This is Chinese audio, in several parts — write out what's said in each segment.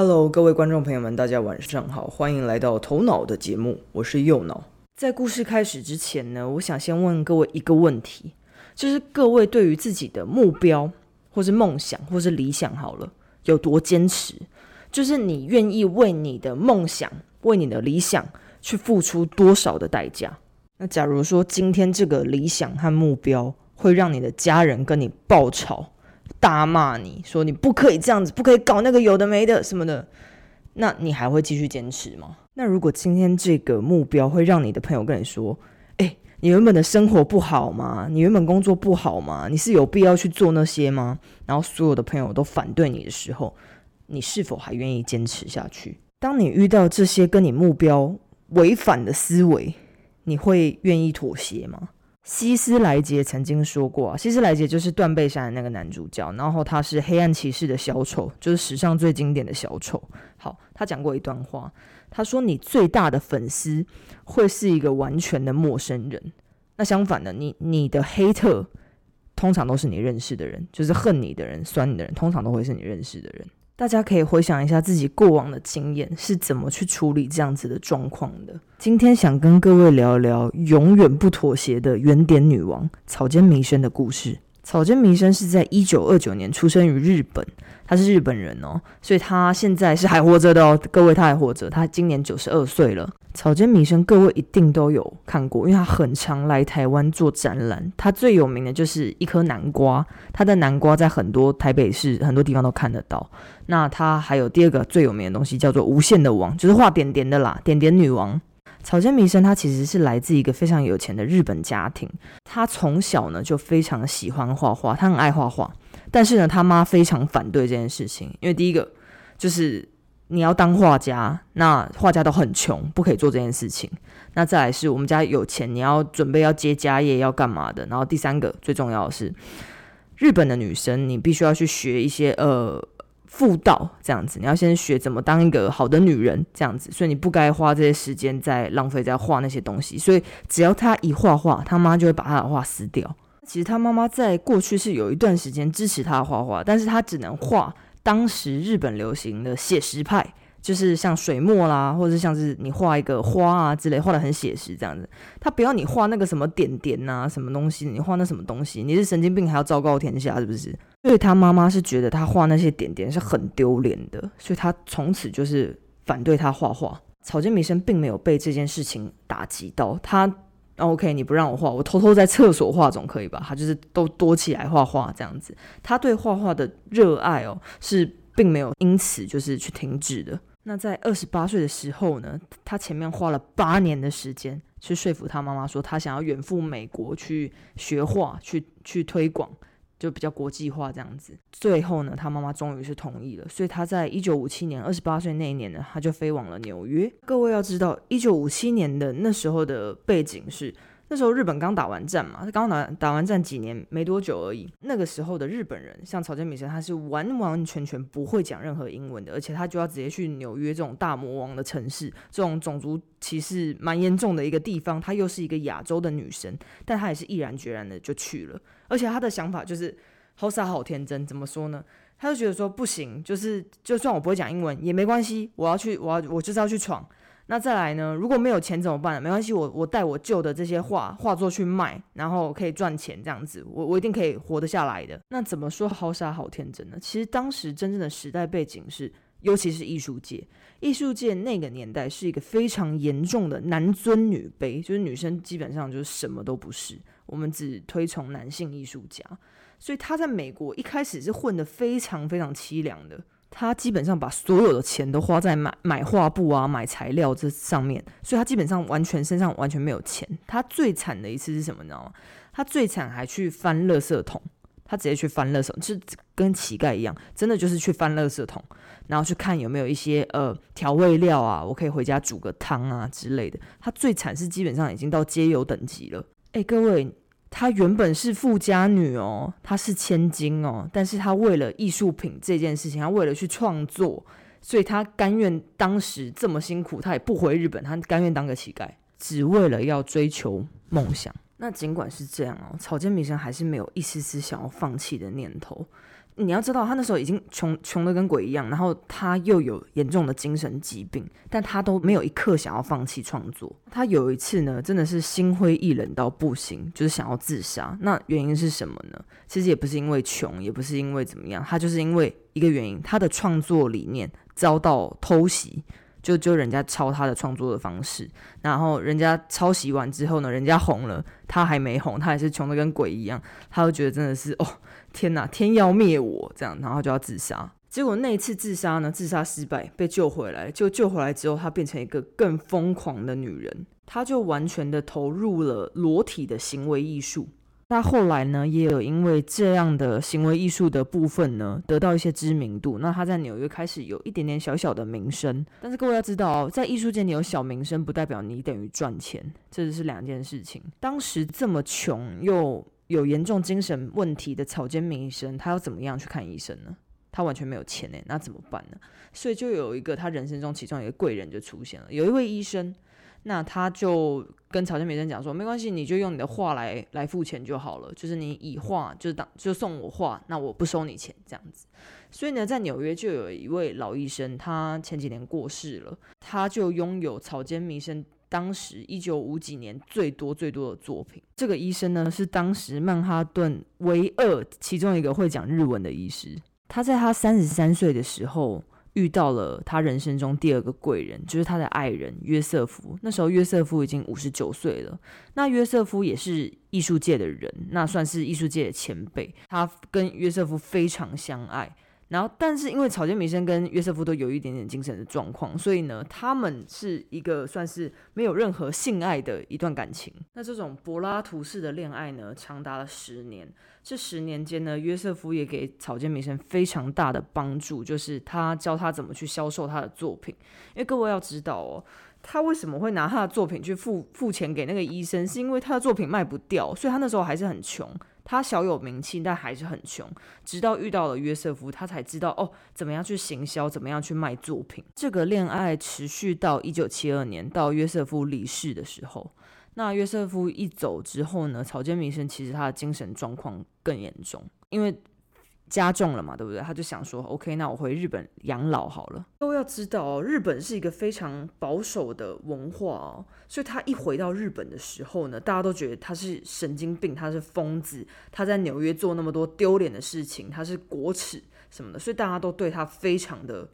Hello，各位观众朋友们，大家晚上好，欢迎来到头脑的节目，我是右脑。在故事开始之前呢，我想先问各位一个问题，就是各位对于自己的目标，或是梦想，或是理想，好了，有多坚持？就是你愿意为你的梦想、为你的理想去付出多少的代价？那假如说今天这个理想和目标会让你的家人跟你爆吵？大骂你说你不可以这样子，不可以搞那个有的没的什么的，那你还会继续坚持吗？那如果今天这个目标会让你的朋友跟你说，哎，你原本的生活不好吗？你原本工作不好吗？你是有必要去做那些吗？然后所有的朋友都反对你的时候，你是否还愿意坚持下去？当你遇到这些跟你目标违反的思维，你会愿意妥协吗？希斯莱杰曾经说过，希斯莱杰就是断背山的那个男主角，然后他是黑暗骑士的小丑，就是史上最经典的小丑。好，他讲过一段话，他说：“你最大的粉丝会是一个完全的陌生人。那相反的，你你的黑特通常都是你认识的人，就是恨你的人、酸你的人，通常都会是你认识的人。”大家可以回想一下自己过往的经验是怎么去处理这样子的状况的。今天想跟各位聊一聊永远不妥协的原点女王草间弥生的故事。草间弥生是在一九二九年出生于日本，她是日本人哦，所以她现在是还活着的哦。各位，她还活着，她今年九十二岁了。草间弥生，各位一定都有看过，因为他很常来台湾做展览。他最有名的就是一颗南瓜，他的南瓜在很多台北市很多地方都看得到。那他还有第二个最有名的东西叫做无限的王，就是画点点的啦，点点女王。草间弥生他其实是来自一个非常有钱的日本家庭，他从小呢就非常喜欢画画，他很爱画画。但是呢，他妈非常反对这件事情，因为第一个就是。你要当画家，那画家都很穷，不可以做这件事情。那再来是我们家有钱，你要准备要接家业，要干嘛的？然后第三个最重要的是，日本的女生你必须要去学一些呃妇道这样子，你要先学怎么当一个好的女人这样子，所以你不该花这些时间在浪费在画那些东西。所以只要他一画画，他妈就会把他的画撕掉。其实他妈妈在过去是有一段时间支持他画画，但是他只能画。当时日本流行的写实派，就是像水墨啦，或者像是你画一个花啊之类，画的很写实这样子。他不要你画那个什么点点呐，什么东西，你画那什么东西，你是神经病还要昭告天下是不是？所以他妈妈是觉得他画那些点点是很丢脸的，所以他从此就是反对他画画。草间弥生并没有被这件事情打击到，他。OK，你不让我画，我偷偷在厕所画总可以吧？他就是都躲起来画画这样子。他对画画的热爱哦，是并没有因此就是去停止的。那在二十八岁的时候呢，他前面花了八年的时间去说服他妈妈说，他想要远赴美国去学画，去去推广。就比较国际化这样子，最后呢，他妈妈终于是同意了，所以他在一九五七年二十八岁那一年呢，他就飞往了纽约。各位要知道，一九五七年的那时候的背景是。那时候日本刚打完战嘛，他刚打打完战几年没多久而已。那个时候的日本人，像草间弥生，他是完完全全不会讲任何英文的，而且他就要直接去纽约这种大魔王的城市，这种种族歧视蛮严重的一个地方。她又是一个亚洲的女生，但她也是毅然决然的就去了。而且她的想法就是好傻好天真，怎么说呢？她就觉得说不行，就是就算我不会讲英文也没关系，我要去，我要我就是要去闯。那再来呢？如果没有钱怎么办？没关系，我我带我旧的这些画画作去卖，然后可以赚钱，这样子，我我一定可以活得下来的。那怎么说好傻好天真呢？其实当时真正的时代背景是，尤其是艺术界，艺术界那个年代是一个非常严重的男尊女卑，就是女生基本上就是什么都不是，我们只推崇男性艺术家，所以他在美国一开始是混得非常非常凄凉的。他基本上把所有的钱都花在买买画布啊、买材料这上面，所以他基本上完全身上完全没有钱。他最惨的一次是什么？你知道吗？他最惨还去翻垃圾桶，他直接去翻垃圾桶，就跟乞丐一样，真的就是去翻垃圾桶，然后去看有没有一些呃调味料啊，我可以回家煮个汤啊之类的。他最惨是基本上已经到街友等级了。哎，各位。她原本是富家女哦，她是千金哦，但是她为了艺术品这件事情，她为了去创作，所以她甘愿当时这么辛苦，她也不回日本，她甘愿当个乞丐，只为了要追求梦想。那尽管是这样哦，草间弥生还是没有一丝丝想要放弃的念头。你要知道，他那时候已经穷穷的跟鬼一样，然后他又有严重的精神疾病，但他都没有一刻想要放弃创作。他有一次呢，真的是心灰意冷到不行，就是想要自杀。那原因是什么呢？其实也不是因为穷，也不是因为怎么样，他就是因为一个原因，他的创作理念遭到偷袭。就就人家抄他的创作的方式，然后人家抄袭完之后呢，人家红了，他还没红，他还是穷的跟鬼一样，他就觉得真的是哦天哪，天要灭我这样，然后就要自杀。结果那一次自杀呢，自杀失败，被救回来，就救回来之后，她变成一个更疯狂的女人，她就完全的投入了裸体的行为艺术。那后来呢，也有因为这样的行为艺术的部分呢，得到一些知名度。那她在纽约开始有一点点小小的名声。但是各位要知道哦，在艺术界你有小名声，不代表你等于赚钱，这是两件事情。当时这么穷又有严重精神问题的草间弥生，他要怎么样去看医生呢？他完全没有钱呢，那怎么办呢？所以就有一个他人生中其中一个贵人就出现了，有一位医生。那他就跟草间弥生讲说，没关系，你就用你的画来来付钱就好了，就是你以画就当就送我画，那我不收你钱这样子。所以呢，在纽约就有一位老医生，他前几年过世了，他就拥有草间弥生当时一九五几年最多最多的作品。这个医生呢，是当时曼哈顿唯二其中一个会讲日文的医师。他在他三十三岁的时候。遇到了他人生中第二个贵人，就是他的爱人约瑟夫。那时候约瑟夫已经五十九岁了。那约瑟夫也是艺术界的人，那算是艺术界的前辈。他跟约瑟夫非常相爱。然后，但是因为草间弥生跟约瑟夫都有一点点精神的状况，所以呢，他们是一个算是没有任何性爱的一段感情。那这种柏拉图式的恋爱呢，长达了十年。这十年间呢，约瑟夫也给草间弥生非常大的帮助，就是他教他怎么去销售他的作品。因为各位要知道哦，他为什么会拿他的作品去付付钱给那个医生，是因为他的作品卖不掉，所以他那时候还是很穷。他小有名气，但还是很穷。直到遇到了约瑟夫，他才知道哦，怎么样去行销，怎么样去卖作品。这个恋爱持续到一九七二年，到约瑟夫离世的时候。那约瑟夫一走之后呢，草间弥生其实他的精神状况更严重，因为。加重了嘛，对不对？他就想说，OK，那我回日本养老好了。都要知道，日本是一个非常保守的文化哦，所以他一回到日本的时候呢，大家都觉得他是神经病，他是疯子，他在纽约做那么多丢脸的事情，他是国耻什么的，所以大家都对他非常的。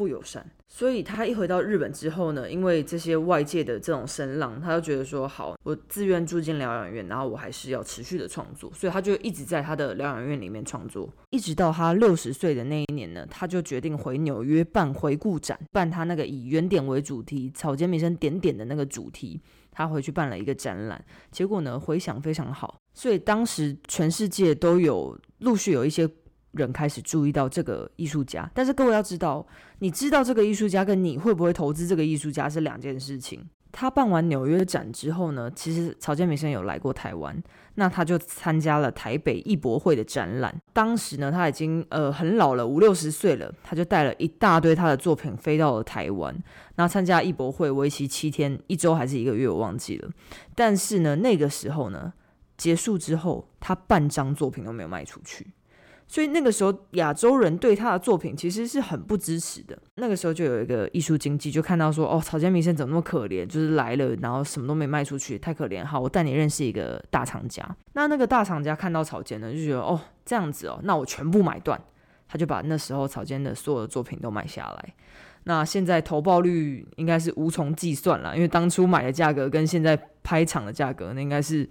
不友善，所以他一回到日本之后呢，因为这些外界的这种声浪，他就觉得说好，我自愿住进疗养院，然后我还是要持续的创作，所以他就一直在他的疗养院里面创作，一直到他六十岁的那一年呢，他就决定回纽约办回顾展，办他那个以原点为主题，草间弥生点点的那个主题，他回去办了一个展览，结果呢回响非常好，所以当时全世界都有陆续有一些。人开始注意到这个艺术家，但是各位要知道，你知道这个艺术家跟你会不会投资这个艺术家是两件事情。他办完纽约展之后呢，其实曹建明先生有来过台湾，那他就参加了台北艺博会的展览。当时呢，他已经呃很老了，五六十岁了，他就带了一大堆他的作品飞到了台湾，那参加艺博会为期七天，一周还是一个月我忘记了。但是呢，那个时候呢，结束之后，他半张作品都没有卖出去。所以那个时候，亚洲人对他的作品其实是很不支持的。那个时候就有一个艺术经济，就看到说，哦，草间弥生怎么那么可怜，就是来了，然后什么都没卖出去，太可怜。好，我带你认识一个大厂家。那那个大厂家看到草间呢，就觉得，哦，这样子哦，那我全部买断。他就把那时候草间的所有的作品都买下来。那现在投报率应该是无从计算了，因为当初买的价格跟现在拍场的价格，那应该是。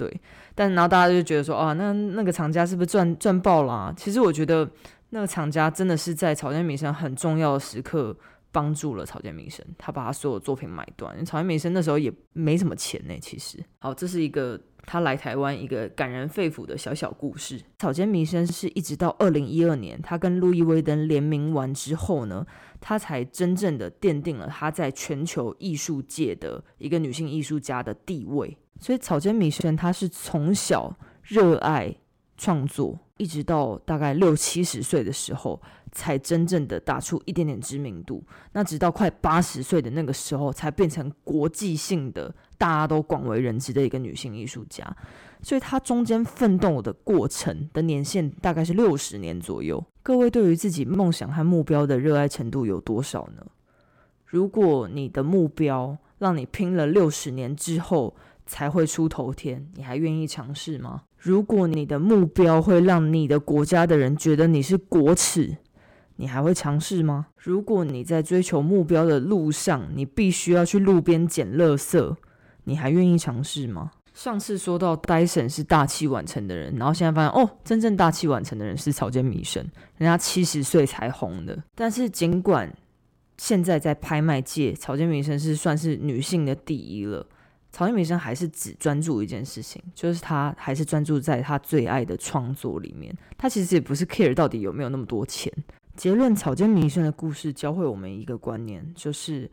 对，但然后大家就觉得说，啊，那那个厂家是不是赚赚爆了？其实我觉得那个厂家真的是在草间弥生很重要的时刻帮助了草间弥生，他把他所有作品买断。草间弥生那时候也没什么钱呢，其实。好，这是一个他来台湾一个感人肺腑的小小故事。草间弥生是一直到二零一二年，他跟路易威登联名完之后呢，他才真正的奠定了他在全球艺术界的一个女性艺术家的地位。所以草间弥生他是从小热爱创作，一直到大概六七十岁的时候，才真正的打出一点点知名度。那直到快八十岁的那个时候，才变成国际性的、大家都广为人知的一个女性艺术家。所以她中间奋斗的过程的年限大概是六十年左右。各位对于自己梦想和目标的热爱程度有多少呢？如果你的目标让你拼了六十年之后才会出头天，你还愿意尝试吗？如果你的目标会让你的国家的人觉得你是国耻，你还会尝试吗？如果你在追求目标的路上，你必须要去路边捡垃圾，你还愿意尝试吗？上次说到戴森是大器晚成的人，然后现在发现哦，真正大器晚成的人是草间弥生，人家七十岁才红的。但是尽管现在在拍卖界，草间弥生是算是女性的第一了。草间弥生还是只专注一件事情，就是他还是专注在他最爱的创作里面。他其实也不是 care 到底有没有那么多钱。结论：草间弥生的故事教会我们一个观念，就是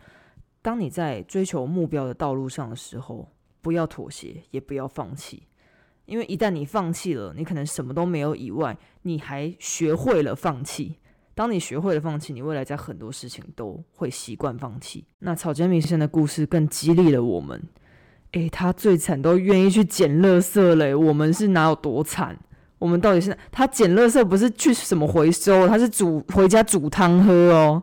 当你在追求目标的道路上的时候，不要妥协，也不要放弃。因为一旦你放弃了，你可能什么都没有以外，你还学会了放弃。当你学会了放弃，你未来在很多事情都会习惯放弃。那草间弥生的故事更激励了我们。诶，他最惨都愿意去捡垃圾嘞，我们是哪有多惨？我们到底是他捡垃圾不是去什么回收，他是煮回家煮汤喝哦。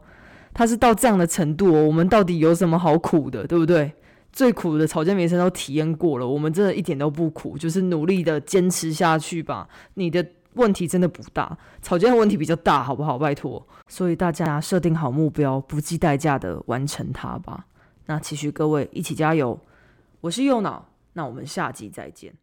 他是到这样的程度哦，我们到底有什么好苦的，对不对？最苦的草间弥生都体验过了，我们真的一点都不苦，就是努力的坚持下去吧。你的。问题真的不大，草间的问题比较大，好不好？拜托，所以大家设定好目标，不计代价的完成它吧。那期许各位一起加油，我是右脑，那我们下集再见。